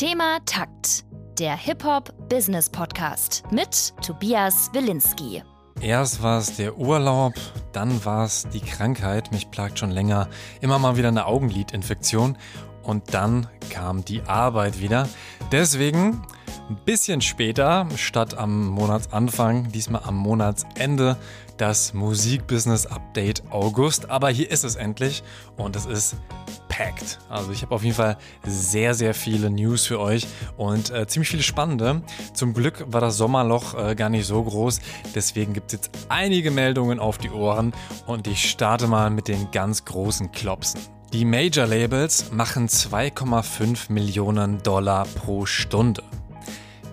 Thema Takt, der Hip-Hop-Business-Podcast mit Tobias Wilinski. Erst war es der Urlaub, dann war es die Krankheit, mich plagt schon länger immer mal wieder eine Augenlidinfektion und dann kam die Arbeit wieder. Deswegen ein bisschen später, statt am Monatsanfang, diesmal am Monatsende, das Musikbusiness Update August. Aber hier ist es endlich und es ist packed. Also ich habe auf jeden Fall sehr, sehr viele News für euch und äh, ziemlich viele spannende. Zum Glück war das Sommerloch äh, gar nicht so groß. Deswegen gibt es jetzt einige Meldungen auf die Ohren und ich starte mal mit den ganz großen Klopsen. Die Major Labels machen 2,5 Millionen Dollar pro Stunde.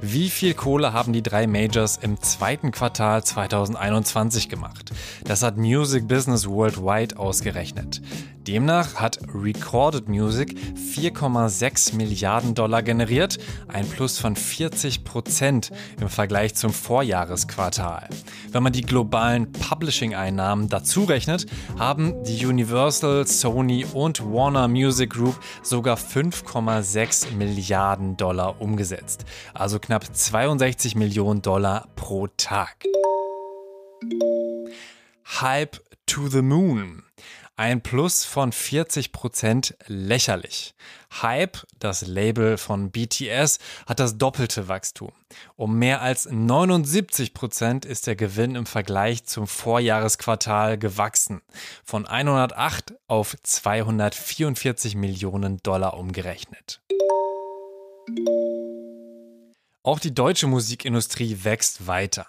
Wie viel Kohle haben die drei Majors im zweiten Quartal 2021 gemacht? Das hat Music Business Worldwide ausgerechnet. Demnach hat Recorded Music 4,6 Milliarden Dollar generiert, ein Plus von 40 Prozent im Vergleich zum Vorjahresquartal. Wenn man die globalen Publishing-Einnahmen dazu rechnet, haben die Universal, Sony und Warner Music Group sogar 5,6 Milliarden Dollar umgesetzt, also knapp 62 Millionen Dollar pro Tag. Hype to the Moon. Ein Plus von 40% lächerlich. Hype, das Label von BTS, hat das doppelte Wachstum. Um mehr als 79% ist der Gewinn im Vergleich zum Vorjahresquartal gewachsen. Von 108 auf 244 Millionen Dollar umgerechnet. Auch die deutsche Musikindustrie wächst weiter.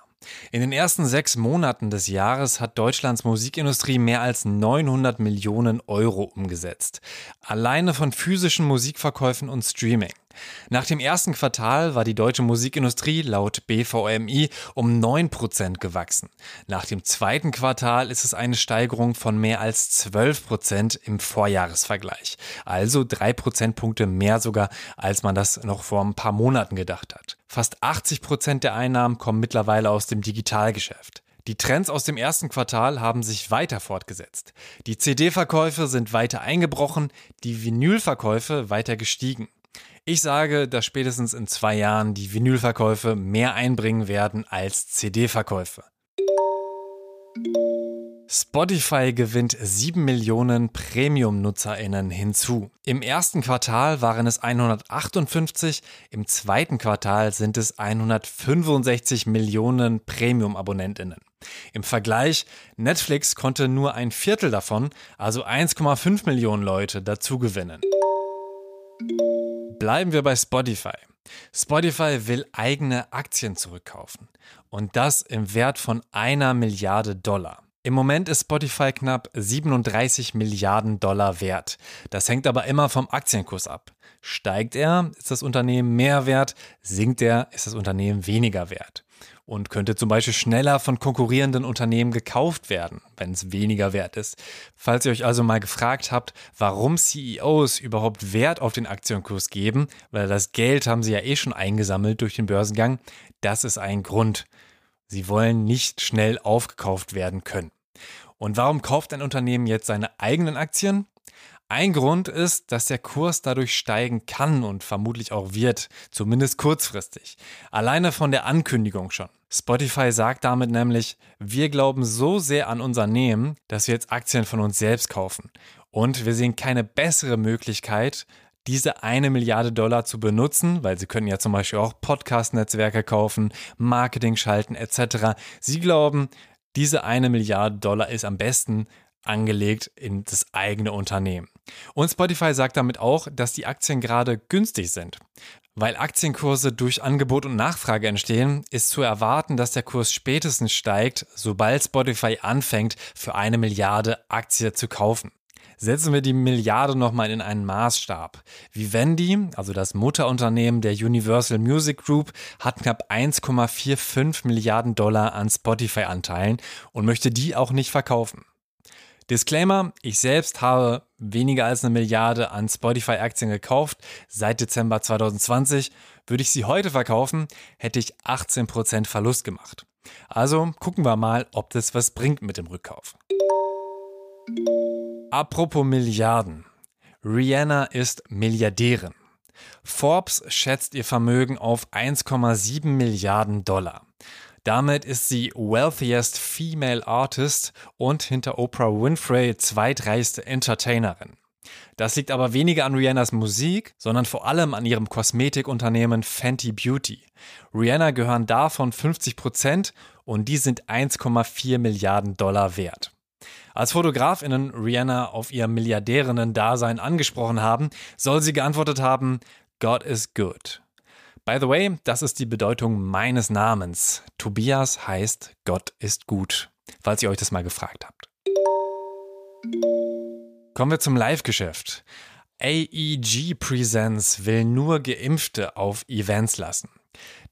In den ersten sechs Monaten des Jahres hat Deutschlands Musikindustrie mehr als 900 Millionen Euro umgesetzt. Alleine von physischen Musikverkäufen und Streaming. Nach dem ersten Quartal war die deutsche Musikindustrie laut BVMI um 9% gewachsen. Nach dem zweiten Quartal ist es eine Steigerung von mehr als 12% im Vorjahresvergleich. Also drei Prozentpunkte mehr sogar, als man das noch vor ein paar Monaten gedacht hat. Fast 80% der Einnahmen kommen mittlerweile aus dem Digitalgeschäft. Die Trends aus dem ersten Quartal haben sich weiter fortgesetzt. Die CD-Verkäufe sind weiter eingebrochen, die Vinylverkäufe weiter gestiegen. Ich sage, dass spätestens in zwei Jahren die Vinylverkäufe mehr einbringen werden als CD-Verkäufe. Spotify gewinnt 7 Millionen Premium-NutzerInnen hinzu. Im ersten Quartal waren es 158, im zweiten Quartal sind es 165 Millionen Premium-AbonnentInnen. Im Vergleich, Netflix konnte nur ein Viertel davon, also 1,5 Millionen Leute, dazu gewinnen. Bleiben wir bei Spotify. Spotify will eigene Aktien zurückkaufen. Und das im Wert von einer Milliarde Dollar. Im Moment ist Spotify knapp 37 Milliarden Dollar wert. Das hängt aber immer vom Aktienkurs ab. Steigt er, ist das Unternehmen mehr wert, sinkt er, ist das Unternehmen weniger wert und könnte zum Beispiel schneller von konkurrierenden Unternehmen gekauft werden, wenn es weniger wert ist. Falls ihr euch also mal gefragt habt, warum CEOs überhaupt Wert auf den Aktienkurs geben, weil das Geld haben sie ja eh schon eingesammelt durch den Börsengang, das ist ein Grund. Sie wollen nicht schnell aufgekauft werden können. Und warum kauft ein Unternehmen jetzt seine eigenen Aktien? Ein Grund ist, dass der Kurs dadurch steigen kann und vermutlich auch wird, zumindest kurzfristig. Alleine von der Ankündigung schon. Spotify sagt damit nämlich, wir glauben so sehr an unser Unternehmen, dass wir jetzt Aktien von uns selbst kaufen. Und wir sehen keine bessere Möglichkeit, diese eine Milliarde Dollar zu benutzen, weil sie können ja zum Beispiel auch Podcast-Netzwerke kaufen, Marketing schalten etc. Sie glauben, diese eine Milliarde Dollar ist am besten angelegt in das eigene Unternehmen. Und Spotify sagt damit auch, dass die Aktien gerade günstig sind. Weil Aktienkurse durch Angebot und Nachfrage entstehen, ist zu erwarten, dass der Kurs spätestens steigt, sobald Spotify anfängt, für eine Milliarde Aktie zu kaufen. Setzen wir die Milliarde nochmal in einen Maßstab. Vivendi, also das Mutterunternehmen der Universal Music Group, hat knapp 1,45 Milliarden Dollar an Spotify-Anteilen und möchte die auch nicht verkaufen. Disclaimer, ich selbst habe weniger als eine Milliarde an Spotify-Aktien gekauft seit Dezember 2020. Würde ich sie heute verkaufen, hätte ich 18% Verlust gemacht. Also gucken wir mal, ob das was bringt mit dem Rückkauf. Apropos Milliarden. Rihanna ist Milliardärin. Forbes schätzt ihr Vermögen auf 1,7 Milliarden Dollar. Damit ist sie wealthiest female artist und hinter Oprah Winfrey zweitreichste Entertainerin. Das liegt aber weniger an Rihannas Musik, sondern vor allem an ihrem Kosmetikunternehmen Fenty Beauty. Rihanna gehören davon 50 Prozent und die sind 1,4 Milliarden Dollar wert. Als Fotografinnen Rihanna auf ihr Milliardärinnen-Dasein angesprochen haben, soll sie geantwortet haben, God is good. By the way, das ist die Bedeutung meines Namens. Tobias heißt Gott ist gut, falls ihr euch das mal gefragt habt. Kommen wir zum Live-Geschäft. AEG Presents will nur Geimpfte auf Events lassen.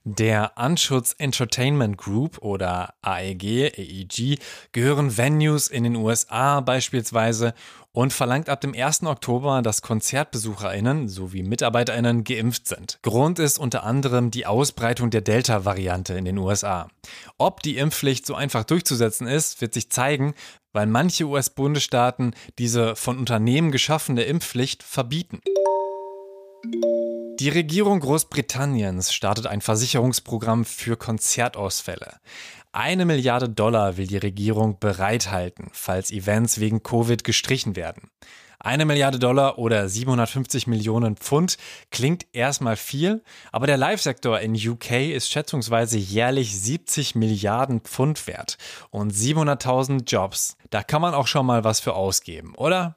Der Anschutz Entertainment Group oder AEG, AEG gehören Venues in den USA beispielsweise und verlangt ab dem 1. Oktober, dass KonzertbesucherInnen sowie MitarbeiterInnen geimpft sind. Grund ist unter anderem die Ausbreitung der Delta-Variante in den USA. Ob die Impfpflicht so einfach durchzusetzen ist, wird sich zeigen, weil manche US-Bundesstaaten diese von Unternehmen geschaffene Impfpflicht verbieten. Die Regierung Großbritanniens startet ein Versicherungsprogramm für Konzertausfälle. Eine Milliarde Dollar will die Regierung bereithalten, falls Events wegen Covid gestrichen werden. Eine Milliarde Dollar oder 750 Millionen Pfund klingt erstmal viel, aber der Live-Sektor in UK ist schätzungsweise jährlich 70 Milliarden Pfund wert und 700.000 Jobs. Da kann man auch schon mal was für ausgeben, oder?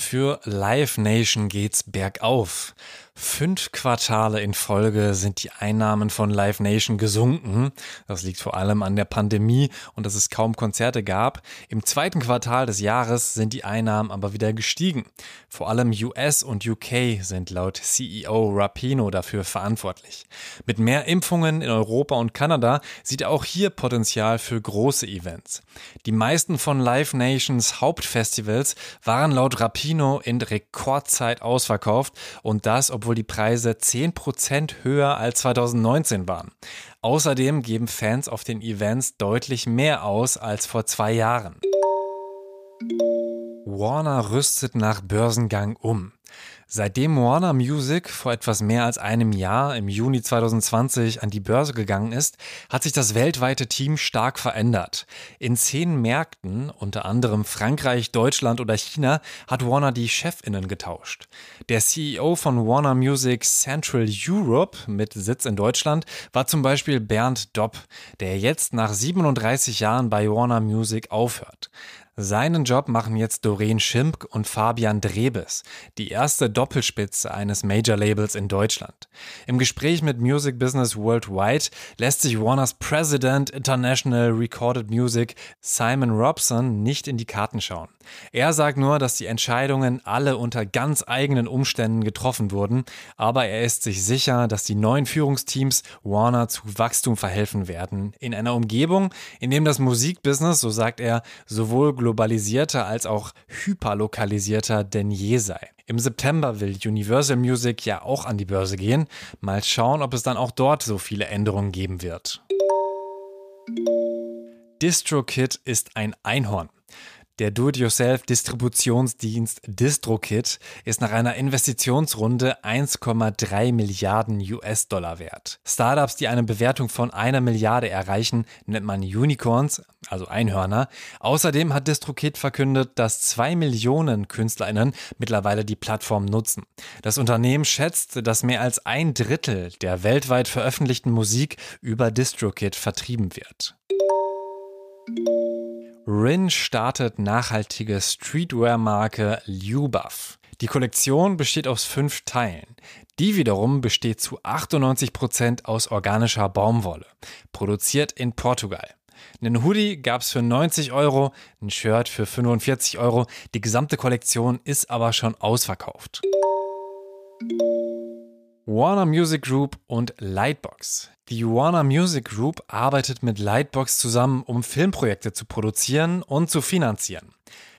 Für Live Nation geht's bergauf. Fünf Quartale in Folge sind die Einnahmen von Live Nation gesunken. Das liegt vor allem an der Pandemie und dass es kaum Konzerte gab. Im zweiten Quartal des Jahres sind die Einnahmen aber wieder gestiegen. Vor allem US und UK sind laut CEO Rapino dafür verantwortlich. Mit mehr Impfungen in Europa und Kanada sieht er auch hier Potenzial für große Events. Die meisten von Live Nations Hauptfestivals waren laut Rapino in Rekordzeit ausverkauft und das, obwohl obwohl die Preise 10% höher als 2019 waren. Außerdem geben Fans auf den Events deutlich mehr aus als vor zwei Jahren. Warner rüstet nach Börsengang um. Seitdem Warner Music vor etwas mehr als einem Jahr im Juni 2020 an die Börse gegangen ist, hat sich das weltweite Team stark verändert. In zehn Märkten, unter anderem Frankreich, Deutschland oder China, hat Warner die Chefinnen getauscht. Der CEO von Warner Music Central Europe mit Sitz in Deutschland war zum Beispiel Bernd Dopp, der jetzt nach 37 Jahren bei Warner Music aufhört. Seinen Job machen jetzt Doreen Schimpk und Fabian Drebes, die erste Doppelspitze eines Major-Labels in Deutschland. Im Gespräch mit Music Business Worldwide lässt sich Warners President International Recorded Music Simon Robson nicht in die Karten schauen. Er sagt nur, dass die Entscheidungen alle unter ganz eigenen Umständen getroffen wurden, aber er ist sich sicher, dass die neuen Führungsteams Warner zu Wachstum verhelfen werden, in einer Umgebung, in dem das Musikbusiness, so sagt er, sowohl globalisierter als auch hyperlokalisierter denn je sei. Im September will Universal Music ja auch an die Börse gehen. Mal schauen, ob es dann auch dort so viele Änderungen geben wird. DistroKit ist ein Einhorn. Der Do-it-yourself-Distributionsdienst DistroKit ist nach einer Investitionsrunde 1,3 Milliarden US-Dollar wert. Startups, die eine Bewertung von einer Milliarde erreichen, nennt man Unicorns, also Einhörner. Außerdem hat DistroKit verkündet, dass zwei Millionen KünstlerInnen mittlerweile die Plattform nutzen. Das Unternehmen schätzt, dass mehr als ein Drittel der weltweit veröffentlichten Musik über DistroKit vertrieben wird. Rin startet nachhaltige Streetwear-Marke Lubuff. Die Kollektion besteht aus fünf Teilen. Die wiederum besteht zu 98 Prozent aus organischer Baumwolle, produziert in Portugal. Einen Hoodie gab es für 90 Euro, ein Shirt für 45 Euro. Die gesamte Kollektion ist aber schon ausverkauft. Warner Music Group und Lightbox. Die Warner Music Group arbeitet mit Lightbox zusammen, um Filmprojekte zu produzieren und zu finanzieren.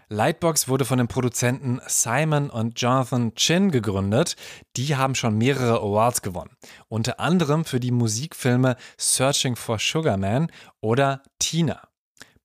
Lightbox wurde von den Produzenten Simon und Jonathan Chin gegründet. Die haben schon mehrere Awards gewonnen. Unter anderem für die Musikfilme Searching for Sugar Man oder Tina.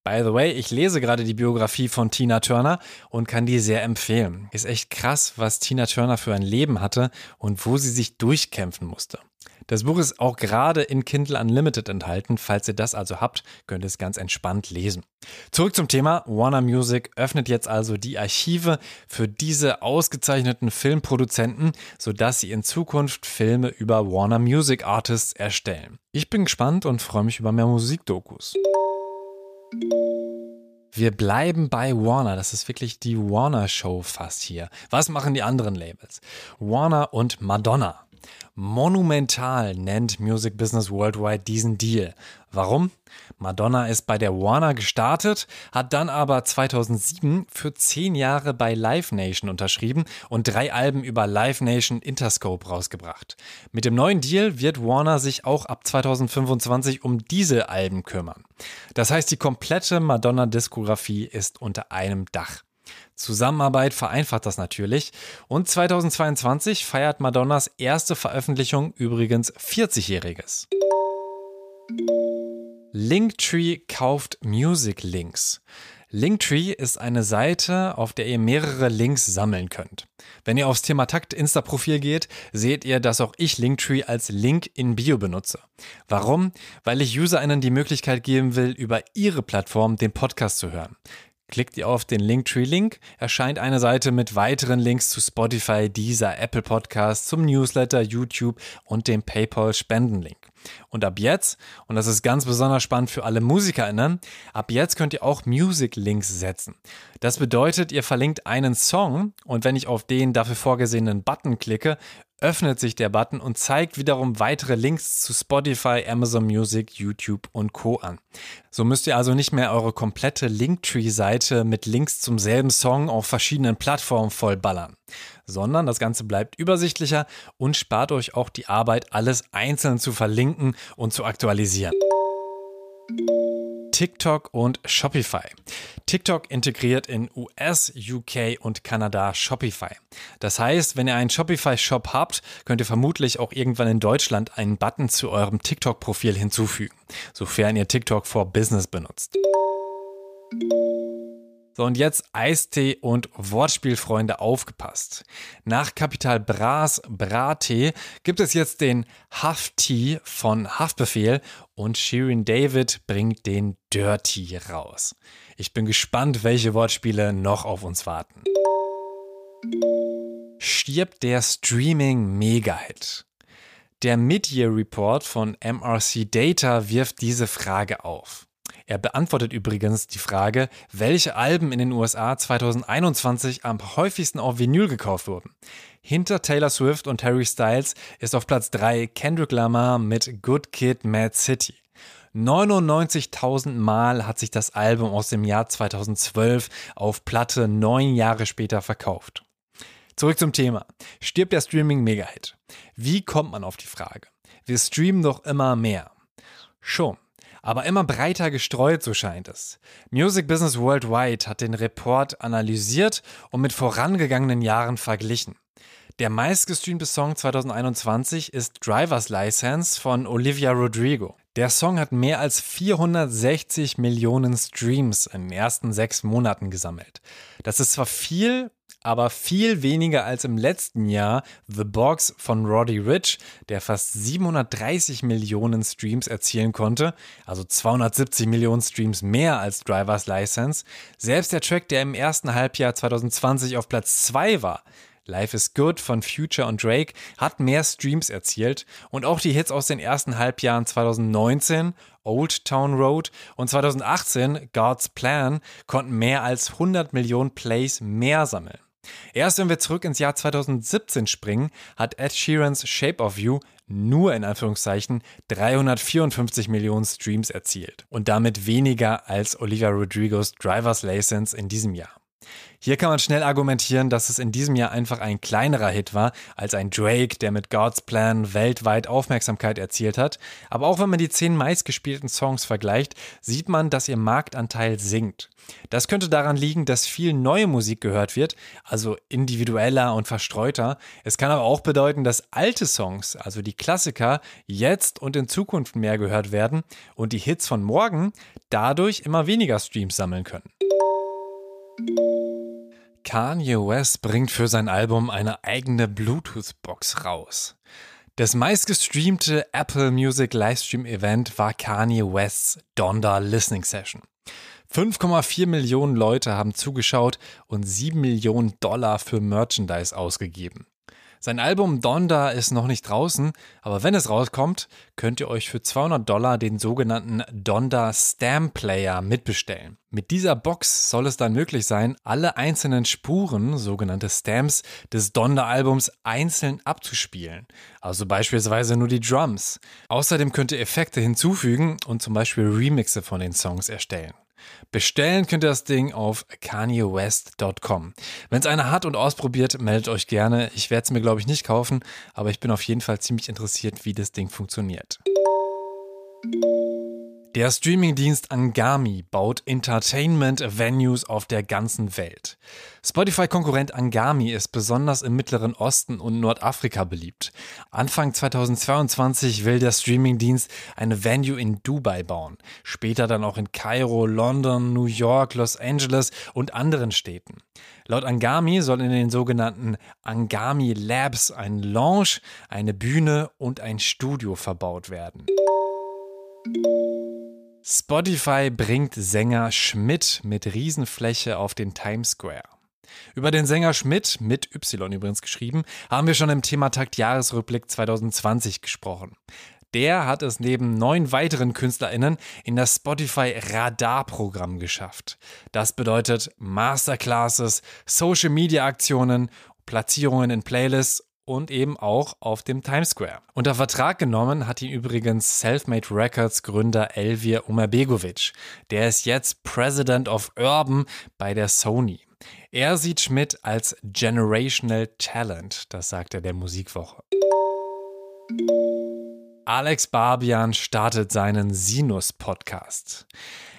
By the way, ich lese gerade die Biografie von Tina Turner und kann die sehr empfehlen. Ist echt krass, was Tina Turner für ein Leben hatte und wo sie sich durchkämpfen musste. Das Buch ist auch gerade in Kindle Unlimited enthalten. Falls ihr das also habt, könnt ihr es ganz entspannt lesen. Zurück zum Thema. Warner Music öffnet jetzt also die Archive für diese ausgezeichneten Filmproduzenten, sodass sie in Zukunft Filme über Warner Music Artists erstellen. Ich bin gespannt und freue mich über mehr Musikdokus. Wir bleiben bei Warner. Das ist wirklich die Warner Show fast hier. Was machen die anderen Labels? Warner und Madonna. Monumental nennt Music Business Worldwide diesen Deal. Warum? Madonna ist bei der Warner gestartet, hat dann aber 2007 für zehn Jahre bei Live Nation unterschrieben und drei Alben über Live Nation Interscope rausgebracht. Mit dem neuen Deal wird Warner sich auch ab 2025 um diese Alben kümmern. Das heißt, die komplette Madonna-Diskografie ist unter einem Dach. Zusammenarbeit vereinfacht das natürlich. Und 2022 feiert Madonnas erste Veröffentlichung übrigens 40-jähriges. Linktree kauft Music Links. Linktree ist eine Seite, auf der ihr mehrere Links sammeln könnt. Wenn ihr aufs Thema Takt Insta-Profil geht, seht ihr, dass auch ich Linktree als Link in Bio benutze. Warum? Weil ich UserInnen die Möglichkeit geben will, über ihre Plattform den Podcast zu hören. Klickt ihr auf den Linktree-Link, erscheint eine Seite mit weiteren Links zu Spotify, dieser Apple Podcast, zum Newsletter, YouTube und dem PayPal-Spendenlink. Und ab jetzt, und das ist ganz besonders spannend für alle MusikerInnen, ab jetzt könnt ihr auch Music-Links setzen. Das bedeutet, ihr verlinkt einen Song und wenn ich auf den dafür vorgesehenen Button klicke, öffnet sich der Button und zeigt wiederum weitere Links zu Spotify, Amazon Music, YouTube und Co. an. So müsst ihr also nicht mehr eure komplette Linktree-Seite mit Links zum selben Song auf verschiedenen Plattformen vollballern, sondern das Ganze bleibt übersichtlicher und spart euch auch die Arbeit, alles einzeln zu verlinken und zu aktualisieren. TikTok und Shopify. TikTok integriert in US, UK und Kanada Shopify. Das heißt, wenn ihr einen Shopify-Shop habt, könnt ihr vermutlich auch irgendwann in Deutschland einen Button zu eurem TikTok-Profil hinzufügen, sofern ihr TikTok for Business benutzt. So, und jetzt Eistee und Wortspielfreunde aufgepasst. Nach Kapital Bras Brattee gibt es jetzt den Hafttee von Haftbefehl und Shirin David bringt den Dirty raus. Ich bin gespannt, welche Wortspiele noch auf uns warten. Stirbt der Streaming-Mega-Hit? Der Mid-Year Report von MRC Data wirft diese Frage auf. Er beantwortet übrigens die Frage, welche Alben in den USA 2021 am häufigsten auf Vinyl gekauft wurden. Hinter Taylor Swift und Harry Styles ist auf Platz 3 Kendrick Lamar mit Good Kid Mad City. 99.000 Mal hat sich das Album aus dem Jahr 2012 auf Platte neun Jahre später verkauft. Zurück zum Thema. Stirbt der Streaming-Megahit? Wie kommt man auf die Frage? Wir streamen doch immer mehr. Schon aber immer breiter gestreut, so scheint es. Music Business Worldwide hat den Report analysiert und mit vorangegangenen Jahren verglichen. Der meistgestreamte Song 2021 ist Driver's License von Olivia Rodrigo. Der Song hat mehr als 460 Millionen Streams in den ersten sechs Monaten gesammelt. Das ist zwar viel, aber viel weniger als im letzten Jahr The Box von Roddy Rich, der fast 730 Millionen Streams erzielen konnte, also 270 Millionen Streams mehr als Driver's License. Selbst der Track, der im ersten Halbjahr 2020 auf Platz 2 war, Life is Good von Future und Drake hat mehr Streams erzielt und auch die Hits aus den ersten Halbjahren 2019, Old Town Road und 2018, God's Plan, konnten mehr als 100 Millionen Plays mehr sammeln. Erst wenn wir zurück ins Jahr 2017 springen, hat Ed Sheerans Shape of You nur in Anführungszeichen 354 Millionen Streams erzielt und damit weniger als Olivia Rodrigos Driver's License in diesem Jahr. Hier kann man schnell argumentieren, dass es in diesem Jahr einfach ein kleinerer Hit war als ein Drake, der mit God's Plan weltweit Aufmerksamkeit erzielt hat. Aber auch wenn man die zehn meistgespielten Songs vergleicht, sieht man, dass ihr Marktanteil sinkt. Das könnte daran liegen, dass viel neue Musik gehört wird, also individueller und verstreuter. Es kann aber auch bedeuten, dass alte Songs, also die Klassiker, jetzt und in Zukunft mehr gehört werden und die Hits von morgen dadurch immer weniger Streams sammeln können. Kanye West bringt für sein Album eine eigene Bluetooth-Box raus. Das meistgestreamte Apple Music Livestream Event war Kanye Wests Donda Listening Session. 5,4 Millionen Leute haben zugeschaut und 7 Millionen Dollar für Merchandise ausgegeben. Sein Album Donda ist noch nicht draußen, aber wenn es rauskommt, könnt ihr euch für 200 Dollar den sogenannten Donda Stamp Player mitbestellen. Mit dieser Box soll es dann möglich sein, alle einzelnen Spuren, sogenannte Stamps, des Donda-Albums einzeln abzuspielen. Also beispielsweise nur die Drums. Außerdem könnt ihr Effekte hinzufügen und zum Beispiel Remixe von den Songs erstellen. Bestellen könnt ihr das Ding auf kanyewest.com. Wenn es einer hat und ausprobiert, meldet euch gerne. Ich werde es mir, glaube ich, nicht kaufen, aber ich bin auf jeden Fall ziemlich interessiert, wie das Ding funktioniert. Der Streamingdienst Angami baut Entertainment-Venues auf der ganzen Welt. Spotify-Konkurrent Angami ist besonders im Mittleren Osten und Nordafrika beliebt. Anfang 2022 will der Streamingdienst eine Venue in Dubai bauen, später dann auch in Kairo, London, New York, Los Angeles und anderen Städten. Laut Angami soll in den sogenannten Angami Labs ein Lounge, eine Bühne und ein Studio verbaut werden. Spotify bringt Sänger Schmidt mit Riesenfläche auf den Times Square. Über den Sänger Schmidt, mit Y übrigens geschrieben, haben wir schon im Thematakt Jahresrückblick 2020 gesprochen. Der hat es neben neun weiteren KünstlerInnen in das Spotify Radar-Programm geschafft. Das bedeutet Masterclasses, Social Media Aktionen, Platzierungen in Playlists und eben auch auf dem Times Square. Unter Vertrag genommen hat ihn übrigens Selfmade Records Gründer Elvir Umerbegovic. Der ist jetzt President of Urban bei der Sony. Er sieht Schmidt als Generational Talent, das sagt er der Musikwoche. Alex Barbian startet seinen Sinus-Podcast.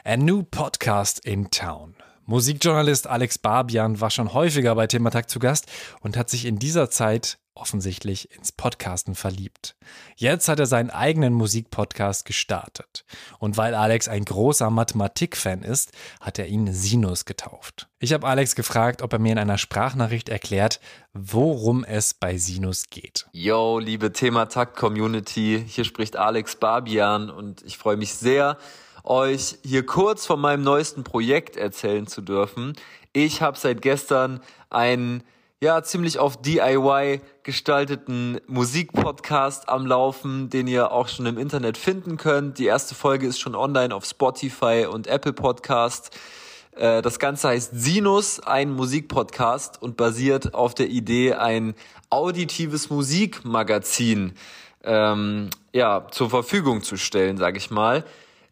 A new podcast in town. Musikjournalist Alex Barbian war schon häufiger bei Thematag zu Gast und hat sich in dieser Zeit offensichtlich ins Podcasten verliebt. Jetzt hat er seinen eigenen Musikpodcast gestartet. Und weil Alex ein großer Mathematik-Fan ist, hat er ihn Sinus getauft. Ich habe Alex gefragt, ob er mir in einer Sprachnachricht erklärt, worum es bei Sinus geht. Yo, liebe Thematakt-Community, hier spricht Alex Barbian und ich freue mich sehr, euch hier kurz von meinem neuesten Projekt erzählen zu dürfen. Ich habe seit gestern einen ja, ziemlich auf DIY gestalteten Musikpodcast am Laufen, den ihr auch schon im Internet finden könnt. Die erste Folge ist schon online auf Spotify und Apple Podcast. Äh, das Ganze heißt Sinus, ein Musikpodcast und basiert auf der Idee, ein auditives Musikmagazin ähm, ja, zur Verfügung zu stellen, sage ich mal.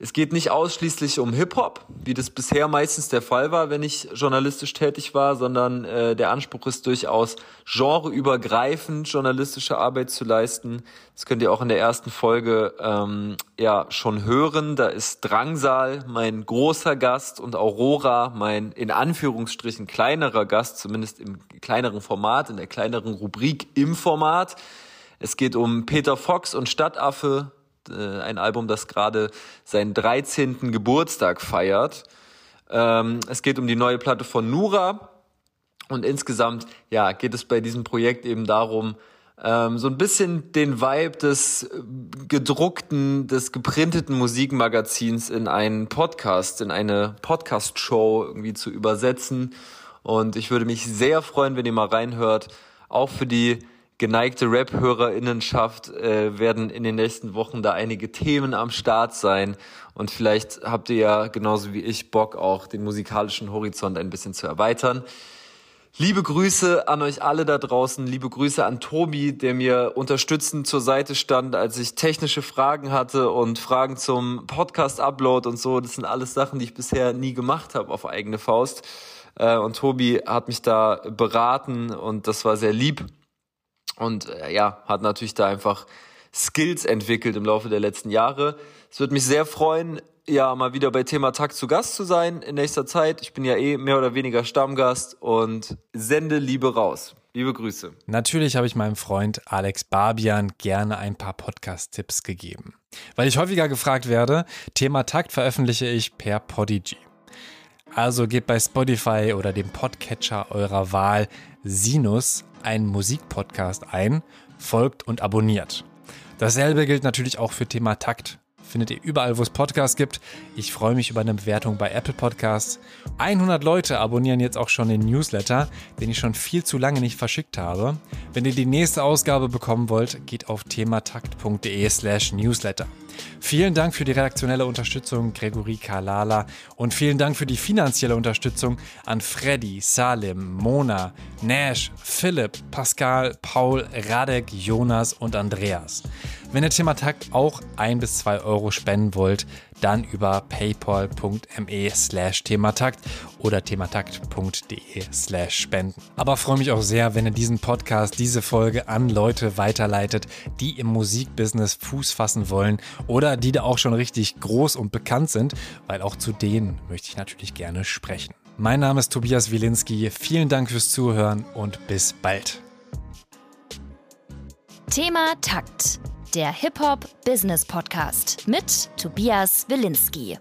Es geht nicht ausschließlich um Hip-Hop, wie das bisher meistens der Fall war, wenn ich journalistisch tätig war, sondern äh, der Anspruch ist durchaus genreübergreifend journalistische Arbeit zu leisten. Das könnt ihr auch in der ersten Folge ähm, ja schon hören. Da ist Drangsal mein großer Gast und Aurora mein in Anführungsstrichen kleinerer Gast, zumindest im kleineren Format, in der kleineren Rubrik im Format. Es geht um Peter Fox und Stadtaffe, äh, ein Album, das gerade seinen 13. Geburtstag feiert. Ähm, es geht um die neue Platte von Nura. Und insgesamt, ja, geht es bei diesem Projekt eben darum, ähm, so ein bisschen den Vibe des gedruckten, des geprinteten Musikmagazins in einen Podcast, in eine Podcast-Show irgendwie zu übersetzen. Und ich würde mich sehr freuen, wenn ihr mal reinhört, auch für die geneigte Rap-Hörerinnenschaft äh, werden in den nächsten Wochen da einige Themen am Start sein. Und vielleicht habt ihr ja genauso wie ich Bock, auch den musikalischen Horizont ein bisschen zu erweitern. Liebe Grüße an euch alle da draußen. Liebe Grüße an Tobi, der mir unterstützend zur Seite stand, als ich technische Fragen hatte und Fragen zum Podcast-Upload und so. Das sind alles Sachen, die ich bisher nie gemacht habe auf eigene Faust. Äh, und Tobi hat mich da beraten und das war sehr lieb. Und äh, ja, hat natürlich da einfach Skills entwickelt im Laufe der letzten Jahre. Es würde mich sehr freuen, ja, mal wieder bei Thema Takt zu Gast zu sein in nächster Zeit. Ich bin ja eh mehr oder weniger Stammgast und sende Liebe raus. Liebe Grüße. Natürlich habe ich meinem Freund Alex Barbian gerne ein paar Podcast-Tipps gegeben. Weil ich häufiger gefragt werde, Thema Takt veröffentliche ich per Podigy. Also gebt bei Spotify oder dem Podcatcher eurer Wahl Sinus einen Musikpodcast ein, folgt und abonniert. Dasselbe gilt natürlich auch für Thema Takt. Findet ihr überall, wo es Podcasts gibt. Ich freue mich über eine Bewertung bei Apple Podcasts. 100 Leute abonnieren jetzt auch schon den Newsletter, den ich schon viel zu lange nicht verschickt habe. Wenn ihr die nächste Ausgabe bekommen wollt, geht auf thematakt.de slash newsletter. Vielen Dank für die redaktionelle Unterstützung, Gregory Kalala. Und vielen Dank für die finanzielle Unterstützung an Freddy, Salim, Mona, Nash, Philipp, Pascal, Paul, Radek, Jonas und Andreas. Wenn ihr Thematakt auch ein bis zwei Euro spenden wollt, dann über paypal.me slash thematakt oder thematakt.de slash spenden. Aber freue mich auch sehr, wenn ihr diesen Podcast, diese Folge an Leute weiterleitet, die im Musikbusiness Fuß fassen wollen oder die da auch schon richtig groß und bekannt sind, weil auch zu denen möchte ich natürlich gerne sprechen. Mein Name ist Tobias Wilinski. Vielen Dank fürs Zuhören und bis bald. Thema Takt der Hip-Hop Business Podcast mit Tobias Wilinski.